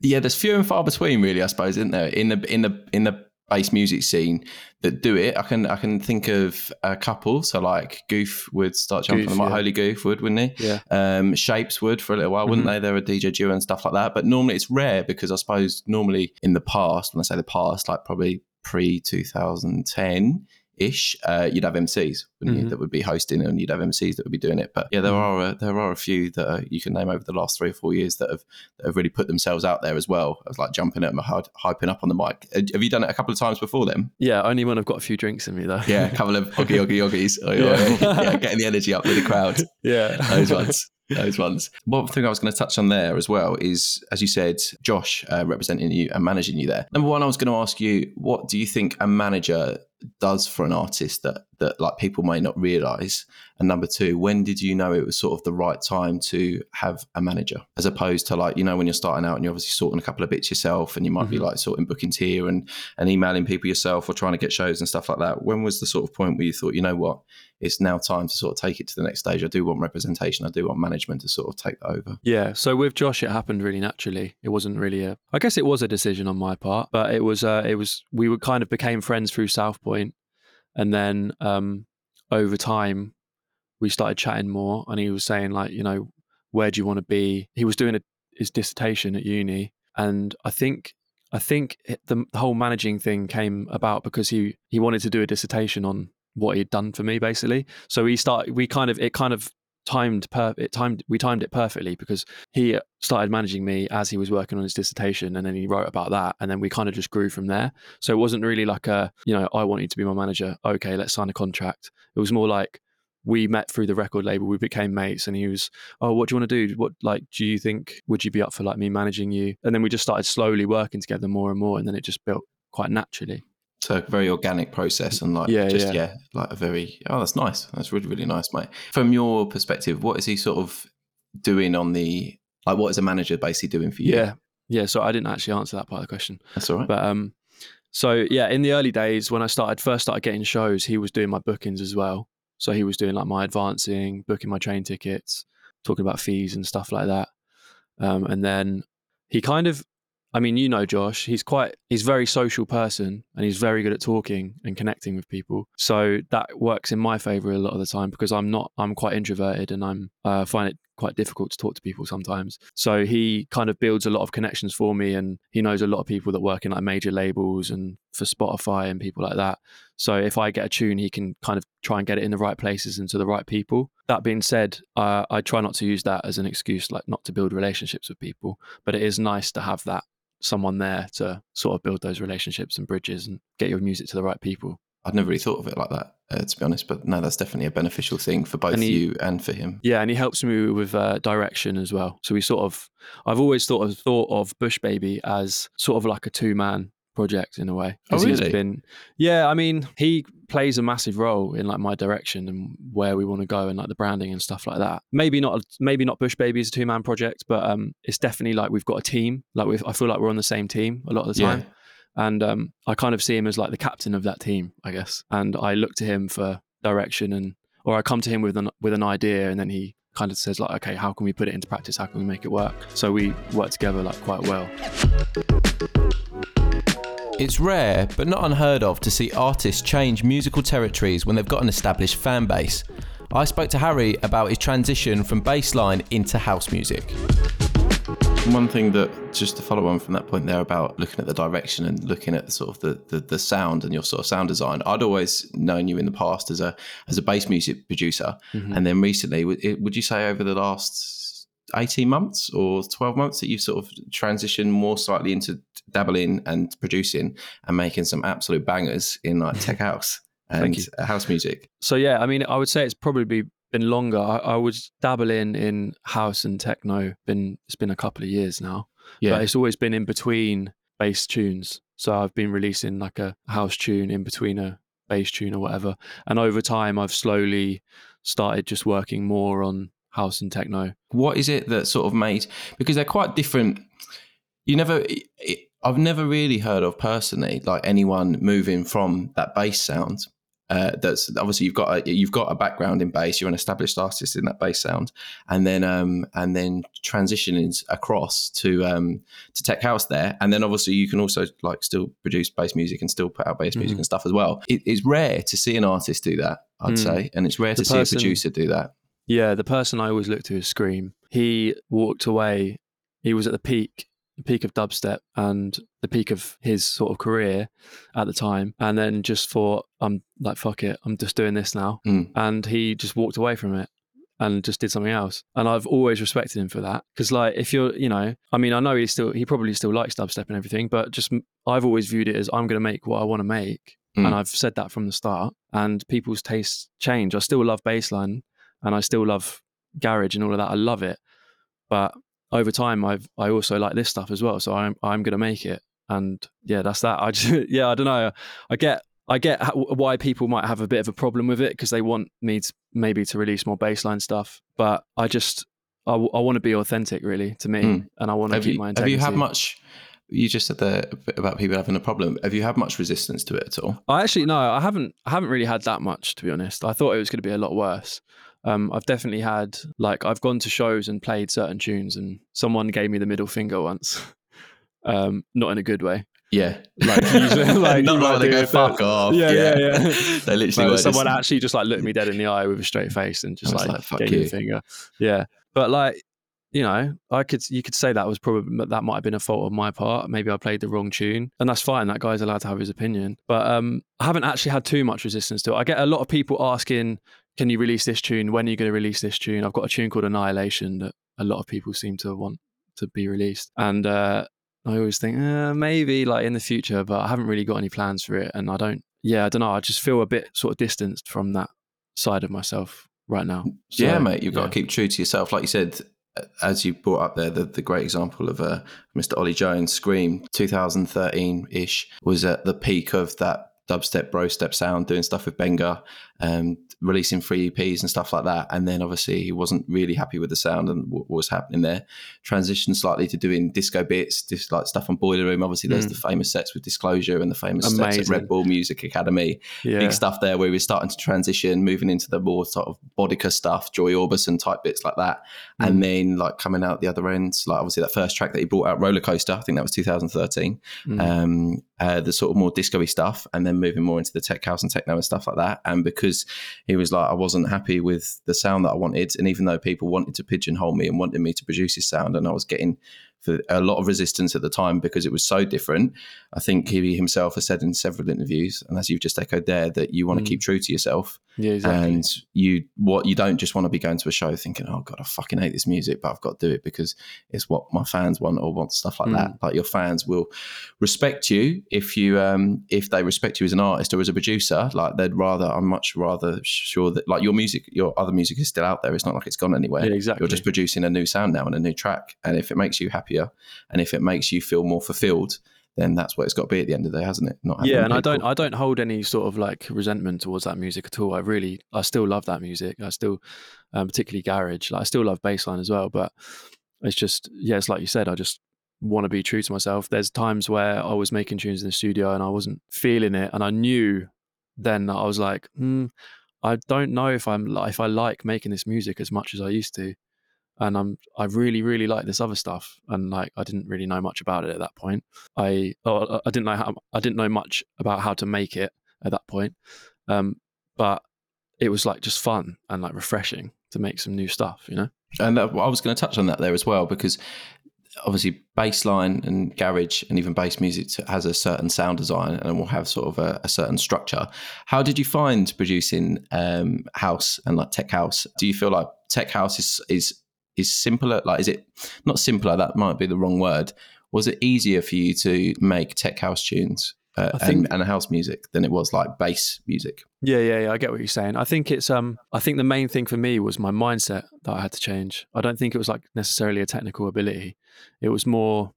C: yeah, there's few and far between, really. I suppose, isn't there? In the in the in the bass music scene that do it. I can I can think of a couple. So like Goof would start jumping Goof, on the mic. Yeah. Holy Goof would, wouldn't
D: he? Yeah.
C: Um, Shapes would for a little while, wouldn't mm-hmm. they? They're a DJ duo and stuff like that. But normally it's rare because I suppose normally in the past, when I say the past, like probably pre 2010 ish, uh, you'd have MCs mm-hmm. that would be hosting, and you'd have MCs that would be doing it. But yeah, there mm-hmm. are a, there are a few that uh, you can name over the last three or four years that have that have really put themselves out there as well. as like jumping at them, hyping up on the mic. Uh, have you done it a couple of times before then?
D: Yeah, only when I've got a few drinks in me though.
C: yeah, a couple of oggy oggy oggies. Oh, yeah. yeah, getting the energy up with the crowd.
D: Yeah,
C: those ones those ones. One thing I was going to touch on there as well is, as you said, Josh uh, representing you and managing you there. Number one, I was going to ask you, what do you think a manager does for an artist that that like people may not realize? And number two, when did you know it was sort of the right time to have a manager, as opposed to like you know when you're starting out and you're obviously sorting a couple of bits yourself, and you might mm-hmm. be like sorting bookings here and and emailing people yourself or trying to get shows and stuff like that. When was the sort of point where you thought, you know what? it's now time to sort of take it to the next stage. I do want representation. I do want management to sort of take that over.
D: Yeah. So with Josh, it happened really naturally. It wasn't really a. I guess it was a decision on my part, but it was. Uh, it was. We were kind of became friends through South Point, and then um, over time, we started chatting more. And he was saying like, you know, where do you want to be? He was doing a, his dissertation at uni, and I think I think the, the, whole managing thing came about because he he wanted to do a dissertation on what he'd done for me basically. So we started we kind of it kind of timed per it timed we timed it perfectly because he started managing me as he was working on his dissertation and then he wrote about that and then we kind of just grew from there. So it wasn't really like a you know i want you to be my manager. Okay let's sign a contract. It was more like we met through the record label we became mates and he was oh what do you want to do? What like do you think would you be up for like me managing you? And then we just started slowly working together more and more and then it just built quite naturally
C: So a very organic process and like
D: Yeah,
C: just
D: yeah.
C: yeah. like a very oh that's nice. That's really really nice, mate. From your perspective, what is he sort of doing on the like what is a manager basically doing for you?
D: Yeah. Yeah. So I didn't actually answer that part of the question.
C: That's all right.
D: But um, so yeah, in the early days when I started first started getting shows, he was doing my bookings as well. So he was doing like my advancing, booking my train tickets, talking about fees and stuff like that. Um, and then he kind of, I mean, you know, Josh, he's quite, he's a very social person and he's very good at talking and connecting with people. So that works in my favor a lot of the time because I'm not, I'm quite introverted and I'm, uh, find it quite difficult to talk to people sometimes. So he kind of builds a lot of connections for me and he knows a lot of people that work in like major labels and for Spotify and people like that. So if I get a tune, he can kind of try and get it in the right places and to the right people. That being said, uh, I try not to use that as an excuse, like not to build relationships with people. But it is nice to have that someone there to sort of build those relationships and bridges and get your music to the right people.
C: I'd never really thought of it like that, uh, to be honest. But no, that's definitely a beneficial thing for both
D: And he-
C: you and for him.
D: Yeah, and he helps me with uh, direction as well. So we sort of, I've always thought of thought of Bush Baby as sort of like a two man project in a way.
C: Oh,
D: he's
C: really?
D: been, yeah. I mean, he plays a massive role in like my direction and where we want to go and like the branding and stuff like that. Maybe not, maybe not Bush Baby is a two man project, but um, it's definitely like we've got a team. Like we, I feel like we're on the same team a lot of the time. And um, I kind of see him as like the captain of that team, I guess. And I look to him for direction and, or I come to him with an with an idea, and then he kind of says like, okay, how can we put it into practice? How can we make it work? So we work together like quite well.
C: It's rare, but not unheard of, to see artists change musical territories when they've got an established fan base. I spoke to Harry about his transition from bassline into house music. One thing that, just to follow on from that point there about looking at the direction and looking at the sort of the, the, the sound and your sort of sound design, I'd always known you in the past as a as a bass music producer, mm-hmm. and then recently, would you say over the last eighteen months or twelve months that you've sort of transitioned more slightly into dabbling and producing and making some absolute bangers in like tech house and house music?
D: So yeah, I mean, I would say it's probably been longer. I, I would dabble in in house and techno. Been it's been a couple of years now. but it's always been in between bass tunes. So I've been releasing like a house tune in between a bass tune or whatever. And over time, I've slowly started just working more on house and techno.
C: what is it that sort of made because they're quite different you never it, i've never really heard of personally like anyone moving from that bass sound uh, that's obviously you've got a, you've got a background in bass you're an established artist in that bass sound and then um and then transitioning across to um to tech house there and then obviously you can also like still produce bass music and still put out bass music
D: Mhm.
C: and stuff as well it, it's rare to see an artist do that i'd
D: Mm.
C: say and it's rare
D: The
C: to
D: person-
C: see a producer do that
D: Yeah, the person I always look to is Skream. He walked away. He was at the peak, the peak of dubstep and the peak of his sort of career at the time, and then just thought, "I'm like fuck it, I'm just doing this now."
C: Mm.
D: And he just walked away from it and just did something else. And I've always respected him for that because, like, if you're, you know, I mean, I know he still, he probably still likes dubstep and everything, but just I've always viewed it as I'm going to make what I want to make.
C: Mm.
D: And I've said that from the start. And people's tastes change. I still love bassline and I still love garage and all of that. I love it, but over time, I've I also like this stuff as well. So I'm I'm gonna make it, and yeah, that's that. I just yeah, I don't know. I get I get how, why people might have a bit of a problem with it because they want me to maybe to release more bassline stuff, but I just I, want to be authentic really to me,
C: Mm.
D: and I want to keep
C: you,
D: my
C: have you had much you just said there about people having a problem have you had much resistance to it at all
D: I actually no, I haven't. I haven't really had that much to be honest. I thought it was going to be a lot worse. Um, I've definitely had like I've gone to shows and played certain tunes, and someone gave me the middle finger once. Um, not in a good way.
C: yeah
D: Like, usually- like,
C: not like they go fuck off
D: Yeah, yeah, yeah.
C: they literally were
D: someone
C: just,
D: actually just like looked me dead in the eye with a straight face and just like,
C: like, "Fuck
D: gave me
C: you."
D: the finger. Yeah, but like you know, I could you could say that was probably that might have been a fault on my part. Maybe I played the wrong tune, and that's fine. That guy's allowed to have his opinion. But um, I haven't actually had too much resistance to it. I get a lot of people asking, "Can you release this tune? When are you going to release this tune?" I've got a tune called Annihilation that a lot of people seem to want to be released, and uh, I always think uh, maybe like in the future, but I haven't really got any plans for it, and I don't. Yeah, I don't know. I just feel a bit sort of distanced from that side of myself right now.
C: yeah mate you've got to keep true to yourself like you said as you brought up there, the, the great example of uh, Mr. Ollie Jones, Skream, 2013 ish, was at the peak of that dubstep, bro step sound, doing stuff with Benga, um, releasing free EPs and stuff like that. And then obviously he wasn't really happy with the sound and what was happening there. Transitioned slightly to doing disco bits, just like stuff on Boiler Room. Obviously, there's
D: Mm.
C: the famous sets with Disclosure and the famous sets at Red Bull Music Academy.
D: Yeah.
C: Big stuff there where we were starting to transition, moving into the more sort of Boddika stuff, Joy Orbison type bits like that.
D: Mm.
C: And then like coming out the other end, like obviously that first track that he brought out, Roller Coaster, I think that was 2013
D: Mm.
C: um, uh, the sort of more disco-y stuff, and then moving more into the tech house and techno and stuff like that. And because he was like, I wasn't happy with the sound that I wanted, and even though people wanted to pigeonhole me and wanted me to produce his sound, and I was getting for a lot of resistance at the time because it was so different. I think he himself has said in several interviews, and as you've just echoed there, that you want to
D: Mm.
C: keep true to yourself
D: yeah, exactly.
C: and you what you don't just want to be going to a show thinking oh god i fucking hate this music but i've got to do it because it's what my fans want or want stuff like
D: Mm.
C: that like your fans will respect you if you um if they respect you as an artist or as a producer like they'd rather i'm much rather sure that like your music your other music is still out there it's not like it's gone anywhere
D: yeah, exactly.
C: you're just producing a new sound now and a new track and if it makes you happier. And if it makes you feel more fulfilled then that's what it's got to be at the end of the day hasn't it? Not
D: yeah and i don't i don't hold any sort of like resentment towards that music at all. I really i still love that music. I still um, particularly garage. Like i still love bassline as well but it's just yeah it's like you said i just want to be true to myself. There's times where i was making tunes in the studio and i wasn't feeling it and i knew then that i was like hmm, i don't know if i'm if i like making this music as much as i used to and i'm i really really like this other stuff and like i didn't really know much about it at that point I oh, I didn't know how I didn't know much about how to make it at that point, um, but it was like just fun and like refreshing to make some new stuff, you know.
C: And I was going to touch on that there as well because obviously bassline and garage and even bass music has a certain sound design and will have sort of a, a certain structure. How did you find producing um, house and like tech house? Do you feel like tech house is is is simpler? Like, is it not simpler? That might be the wrong word. Was it easier for you to make tech house tunes uh,
D: think-
C: and, and house music than it was like bass music?
D: Yeah, yeah, yeah. I get what you're saying. I think it's um. I think the main thing for me was my mindset that I had to change. I don't think it was like necessarily a technical ability. It was more.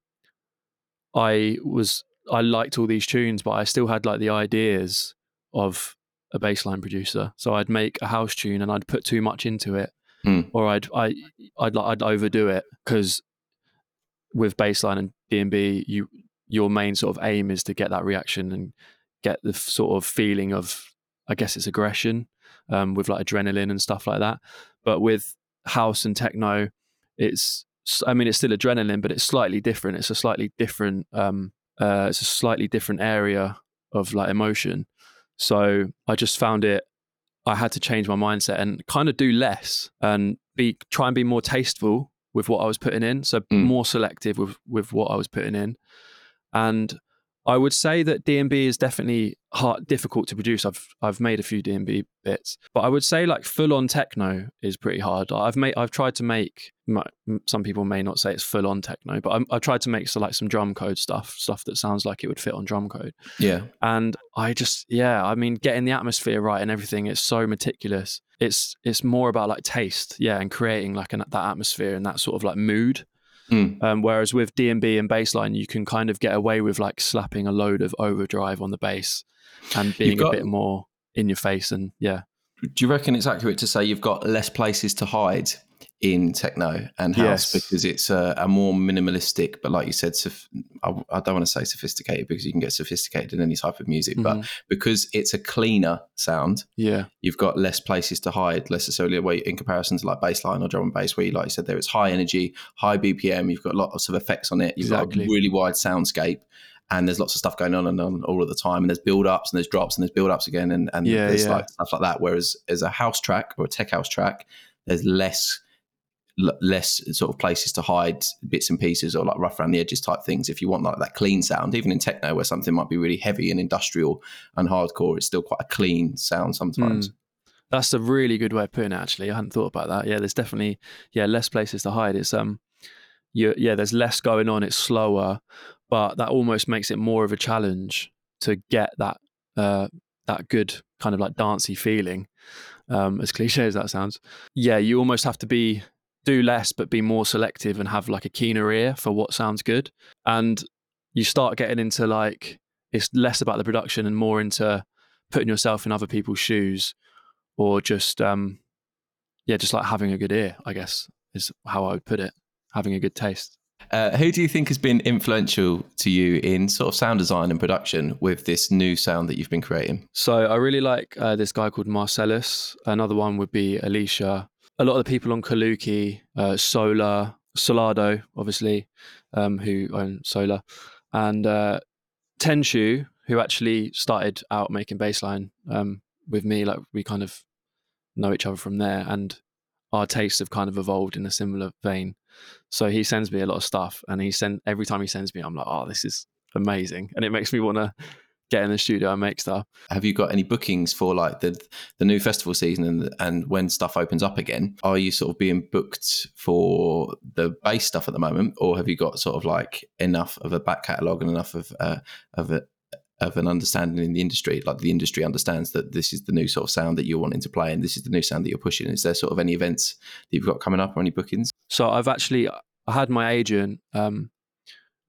D: I was I liked all these tunes, but I still had like the ideas of a bassline producer. So I'd make a house tune and I'd put too much into it,
C: Hmm.
D: or I'd I I'd I'd overdo it because with bassline and D and B, you your main sort of aim is to get that reaction and get the sort of feeling of I guess it's aggression um, with like adrenaline and stuff like that. But with house and techno, it's I mean it's still adrenaline, but it's slightly different. It's a slightly different um, uh, it's a slightly different area of like emotion. So I just found it. I had to change my mindset and kind of do less and be try and be more tasteful with what I was putting in. So
C: Mm.
D: more selective with with what I was putting in. And I would say that D&B is definitely hard, difficult to produce. I've I've made a few D&B bits, but I would say like full on techno is pretty hard. I've made I've tried to make. Some people may not say it's full on techno, but I'm, I've tried to make so like some Drumcode stuff, stuff that sounds like it would fit on Drumcode.
C: Yeah.
D: And I just yeah, I mean, getting the atmosphere right and everything is so meticulous. It's it's more about like taste, yeah, and creating like an, that atmosphere and that sort of like mood.
C: Mm.
D: Um, whereas with D&B and bassline, you can kind of get away with like slapping a load of overdrive on the bass and being
C: got-
D: a bit more in your face. And yeah,
C: Do you reckon it's accurate to say you've got less places to hide in techno and house
D: Yes.
C: because it's a, a more minimalistic, but like you said, soph- I, I don't want to say sophisticated because you can get sophisticated in any type of music, but
D: Mhm.
C: because it's a cleaner sound,
D: yeah,
C: you've got less places to hide necessarily away in comparison to like bassline or drum and bass, where you, like you said, there it's high energy, high BPM, you've got lots of effects on it, you've
D: Exactly.
C: got a really wide soundscape. And there's lots of stuff going on and on all of the time, and there's build ups and there's drops and there's build ups again, and, and
D: Yeah,
C: there's
D: yeah.
C: like stuff like that. Whereas as a house track or a tech house track, there's less less sort of places to hide bits and pieces or like rough around the edges type things. If you want like that clean sound, even in techno where something might be really heavy and industrial and hardcore, it's still quite a clean sound sometimes.
D: that's a really good way of putting it. Actually, I hadn't thought about that. Yeah, there's definitely yeah less places to hide. It's um, you yeah, there's less going on. It's slower, but that almost makes it more of a challenge to get that uh that good kind of like dancey feeling. Um, as cliche as that sounds, yeah, you almost have to be do less but be more selective and have like a keener ear for what sounds good. And you start getting into like it's less about the production and more into putting yourself in other people's shoes or just um yeah, just like having a good ear, I guess, is how I would put it. Having a good taste.
C: Uh, who do you think has been influential to you in sort of sound design and production with this new sound that you've been creating?
D: So I really like uh, this guy called Marcellus. Another one would be Alicia. A lot of the people on Kaluki, uh, Sola, Solardo, obviously, um, who own Sola, and uh, Tenshu, who actually started out making bassline um, with me. Like we kind of know each other from there, and our tastes have kind of evolved in a similar vein. So he sends me a lot of stuff, and he send every time he sends me, I'm like, oh, this is amazing, and it makes me want to get in the studio and make stuff.
C: Have you got any bookings for like the the new festival season and and when stuff opens up again? Are you sort of being booked for the bass stuff at the moment, or have you got sort of like enough of a back catalogue and enough of uh, of a of an understanding in the industry, like the industry understands that this is the new sort of sound that you're wanting to play, and this is the new sound that you're pushing. Is there sort of any events that you've got coming up or any bookings?
D: So I've actually I had my agent. Um,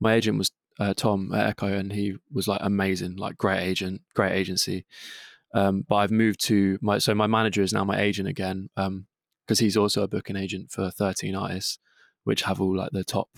D: my agent was uh, Tom at Echo, and he was like amazing, like great agent, great agency. Um, but I've moved to my so my manager is now my agent again because um, he's also a booking agent for 13 artists, which have all like the top.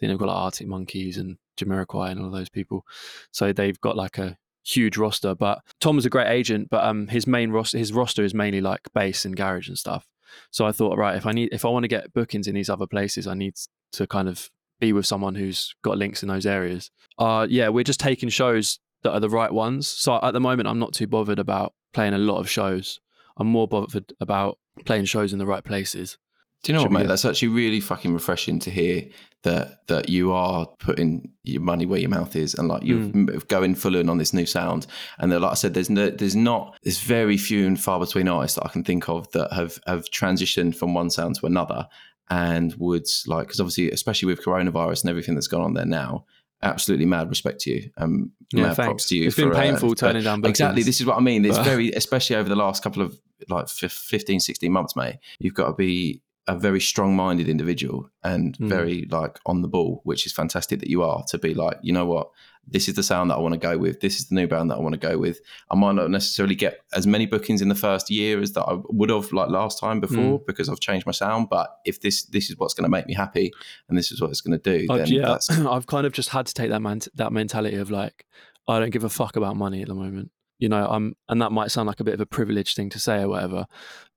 D: Then they've got like Arctic Monkeys and Jamiroquai and all those people. So they've got like a huge roster. But Tom Tom's a great agent, but um, his main roster, his roster is mainly like bass and garage and stuff. So I thought, right, if I need, if I want to get bookings in these other places, I need to kind of be with someone who's got links in those areas. Uh, yeah, we're just taking shows that are the right ones. So at the moment, I'm not too bothered about playing a lot of shows. I'm more bothered about playing shows in the right places.
C: Do you know Should what, mate? That's actually really fucking refreshing to hear that that you are putting your money where your mouth is, and like you're mm. going full in on this new sound. And like I said, there's no, there's not, there's very few and far between artists that I can think of that have have transitioned from one sound to another, and would like because obviously, especially with coronavirus and everything that's gone on there now, absolutely mad respect to you. Um,
D: yeah, mad thanks. props to you. It's for, been uh, painful uh, turning down.
C: Bookings. Exactly. This is what I mean. It's very, especially over the last couple of like 15, 16 months, mate. You've got to be a very strong-minded individual and mm. very like on the ball, which is fantastic that you are to be like, you know what, this is the sound that I want to go with. This is the new band that I want to go with. I might not necessarily get as many bookings in the first year as that I would have like last time before mm. because I've changed my sound. But if this this is what's going to make me happy and this is what it's going to do, then
D: yeah, I've kind of just had to take that man that mentality of like I don't give a fuck about money at the moment. You know, I'm and that might sound like a bit of a privileged thing to say or whatever,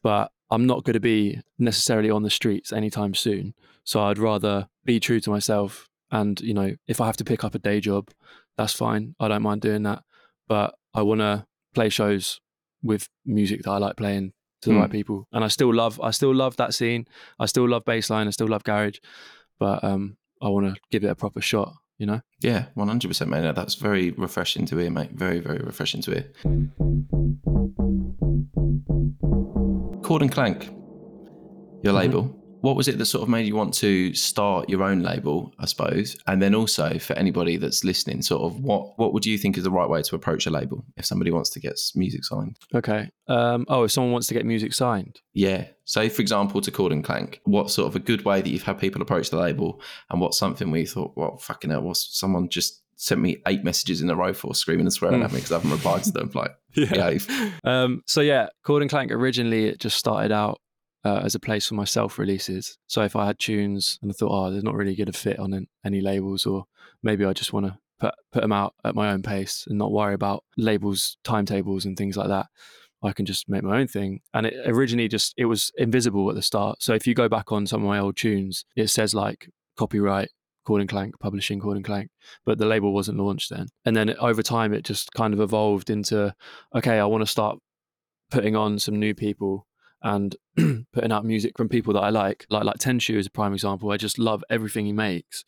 D: but I'm not going to be necessarily on the streets anytime soon. So I'd rather be true to myself. And, you know, if I have to pick up a day job, that's fine. I don't mind doing that. But I want to play shows with music that I like playing to the mm. right people. And I still love, I still love that scene. I still love bassline. I still love garage. But um, I want to give it a proper shot you know?
C: Yeah, 100%, mate. No, that's very refreshing to hear, mate. Very, very refreshing to hear. Chord and Clank, your mm-hmm. label. What was it that sort of made you want to start your own label, I suppose? And then also for anybody that's listening, sort of what what would you think is the right way to approach a label if somebody wants to get music signed?
D: Okay. Um, oh, if someone wants to get music signed?
C: Yeah. Say, for example, to Chord and Clank, what sort of a good way that you've had people approach the label and what's something where you thought, well, fucking hell, was someone just sent me eight messages in a row for screaming and swearing mm. at me because I haven't replied to them. Like, yeah.
D: Um, so yeah, Chord and Clank originally it just started out uh, as a place for my self releases. So if I had tunes and I thought, oh, they're not really going to fit on any labels, or maybe I just want to put put them out at my own pace and not worry about labels, timetables, and things like that. I can just make my own thing. And it originally just it was invisible at the start. So if you go back on some of my old tunes, it says like copyright Chord and Clank, publishing Chord and Clank, but the label wasn't launched then. And then over time, it just kind of evolved into, okay, I want to start putting on some new people and putting out music from people that I like, like like Tenshu is a prime example. I just love everything he makes,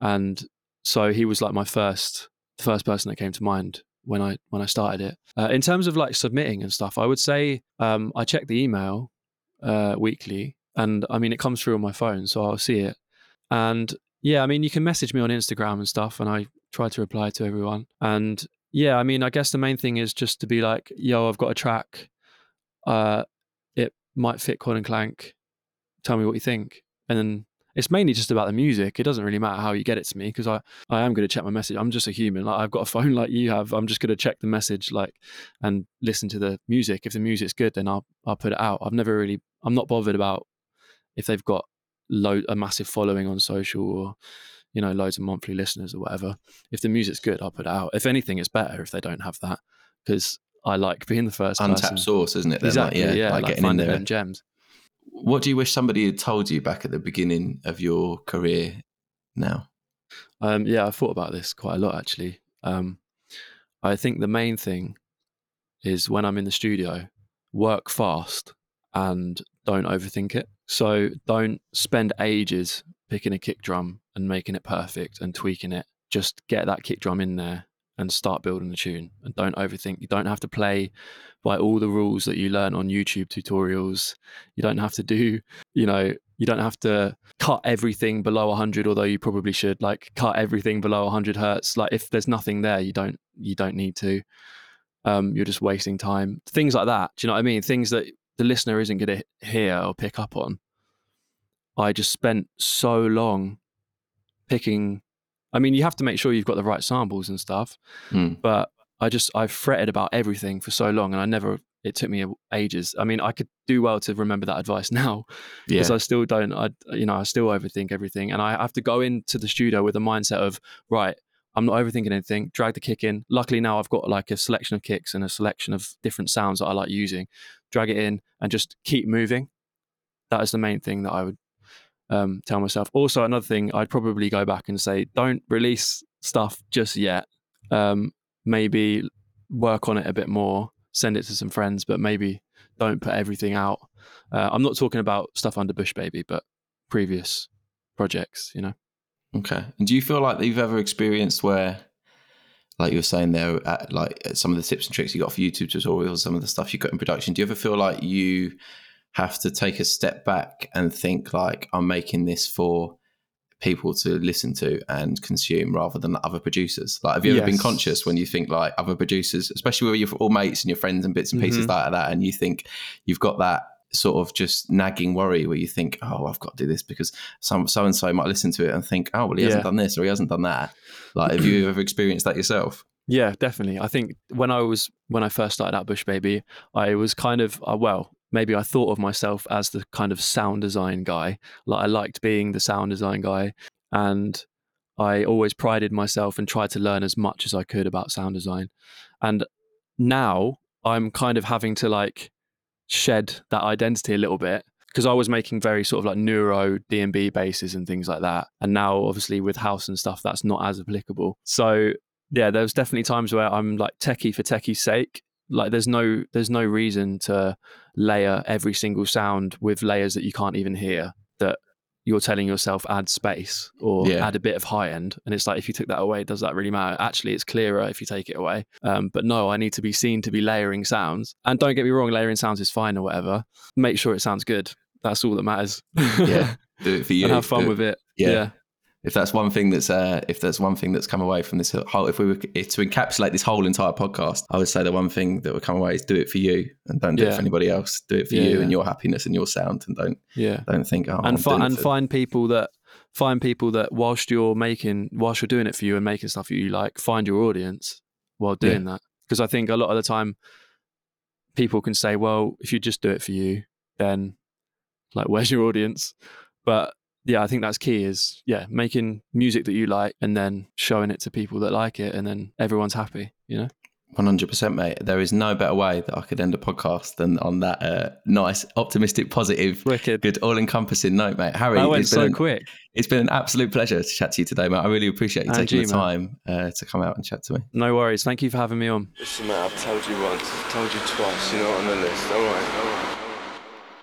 D: and so he was like my first, the first person that came to mind when I when I started it. Uh, in terms of like submitting and stuff, I would say um, I check the email uh, weekly, and I mean it comes through on my phone, so I'll see it. And yeah, I mean, you can message me on Instagram and stuff, and I try to reply to everyone. And yeah, I mean, I guess the main thing is just to be like, yo, I've got a track. Uh, might fit Chord and Clank. tell me what you think. And then it's mainly just about the music. It doesn't really matter how you get it to me because I, I am going to check my message. I'm just a human. Like I've got a phone like you have. I'm just going to check the message like and listen to the music. If the music's good, then I'll I'll put it out. I've never really I'm not bothered about if they've got a massive following on social or you know loads of monthly listeners or whatever. If the music's good, I'll put it out. If anything, it's better if they don't have that because I like being the first
C: Untapped
D: person.
C: source, isn't it? then?
D: Exactly.
C: Like,
D: yeah,
C: like,
D: like,
C: getting in there.
D: them gems.
C: What do you wish somebody had told you back at the beginning of your career now?
D: Um, yeah, I thought about this quite a lot actually. Um, I think the main thing is when I'm in the studio, work fast and don't overthink it. So don't spend ages picking a kick drum and making it perfect and tweaking it. Just get that kick drum in there and start building the tune. And don't overthink. You don't have to play by all the rules that you learn on YouTube tutorials. You don't have to do, you know, you don't have to cut everything below 100 although you probably should like cut everything below 100 hertz. Like if there's nothing there you don't you don't need to. Um you're just wasting time. Things like that. Do you know what i mean? Things that the listener isn't going to hear or pick up on. I just spent so long picking i mean you have to make sure you've got the right samples and stuff
C: Hmm.
D: but i just i fretted about everything for so long and i never it took me ages i mean i could do well to remember that advice now
C: Yeah.
D: because I still don't. I you know I still overthink everything, and I have to go into the studio with a mindset of right. I'm not overthinking anything. Drag the kick in. Luckily now I've got like a selection of kicks and a selection of different sounds that I like using. Drag it in and just keep moving. That is the main thing that I would um, tell myself. Also, another thing I'd probably go back and say, don't release stuff just yet. Um, maybe work on it a bit more. Send it to some friends, but maybe don't put everything out. Uh, I'm not talking about stuff under Bushbaby, but previous projects, you know.
C: Okay. And do you feel like you've ever experienced where, like you were saying there, like some of the tips and tricks you got for YouTube tutorials, some of the stuff you got in production, do you ever feel like you have to take a step back and think like I'm making this for people to listen to and consume rather than other producers? Like, have you ever been conscious when you think like other producers, especially with your all mates and your friends and bits and pieces
D: Mhm.
C: like that, and you think you've got that sort of just nagging worry where you think, oh, I've got to do this because some so and so might listen to it and think, oh, well, he hasn't done this or he hasn't done that. Like, have you ever experienced that yourself?
D: Yeah, definitely. I think when I was when I first started out Bushbaby, I was kind of uh, well, maybe I thought of myself as the kind of sound design guy. Like I liked being the sound design guy, and I always prided myself and tried to learn as much as I could about sound design. And now I'm kind of having to like shed that identity a little bit because I was making very sort of like neuro D&B basses and things like that. And now obviously with house and stuff that's not as applicable. So yeah, there was definitely times where I'm like techie for techie's sake. Like there's no there's no reason to layer every single sound with layers that you can't even hear that you're telling yourself add space or
C: Yeah.
D: add a bit of high end. And it's like if you took that away, does that really matter? Actually it's clearer if you take it away. Um, but no, I need to be seen to be layering sounds. And don't get me wrong, layering sounds is fine or whatever. Make sure it sounds good. That's all that matters.
C: Yeah. Do it for you.
D: and have fun
C: Do-
D: with it.
C: Yeah.
D: yeah.
C: If that's one thing that's uh, if there's one thing that's come away from this whole, if we were if to encapsulate this whole entire podcast, I would say the one thing that would come away is do it for you and don't do it for anybody else. Do it for
D: Yeah,
C: you
D: yeah.
C: and your happiness and your sound, and don't
D: Yeah.
C: don't think oh
D: and find and find people that find people that whilst you're making whilst you're doing it for you and making stuff that you like, find your audience while
C: Yeah.
D: doing that. Because I think a lot of the time people can say, Well, if you just do it for you, then like where's your audience? But yeah, I think that's key is yeah, making music that you like and then showing it to people that like it and then everyone's happy, you know?
C: One hundred percent, mate. There is no better way that I could end a podcast than on that uh, nice, optimistic, positive,
D: Wicked.
C: good, all-encompassing note, mate. Harry,
D: That went
C: it's been
D: so
C: an-
D: quick.
C: It's been an absolute pleasure to chat to you today, mate. I really appreciate you
D: And
C: taking
D: you,
C: the time uh, to come out and chat to me.
D: No worries. Thank you for having me on.
B: Listen, mate, I've told you once, I've told you twice, you're not on the list. Alright, alright.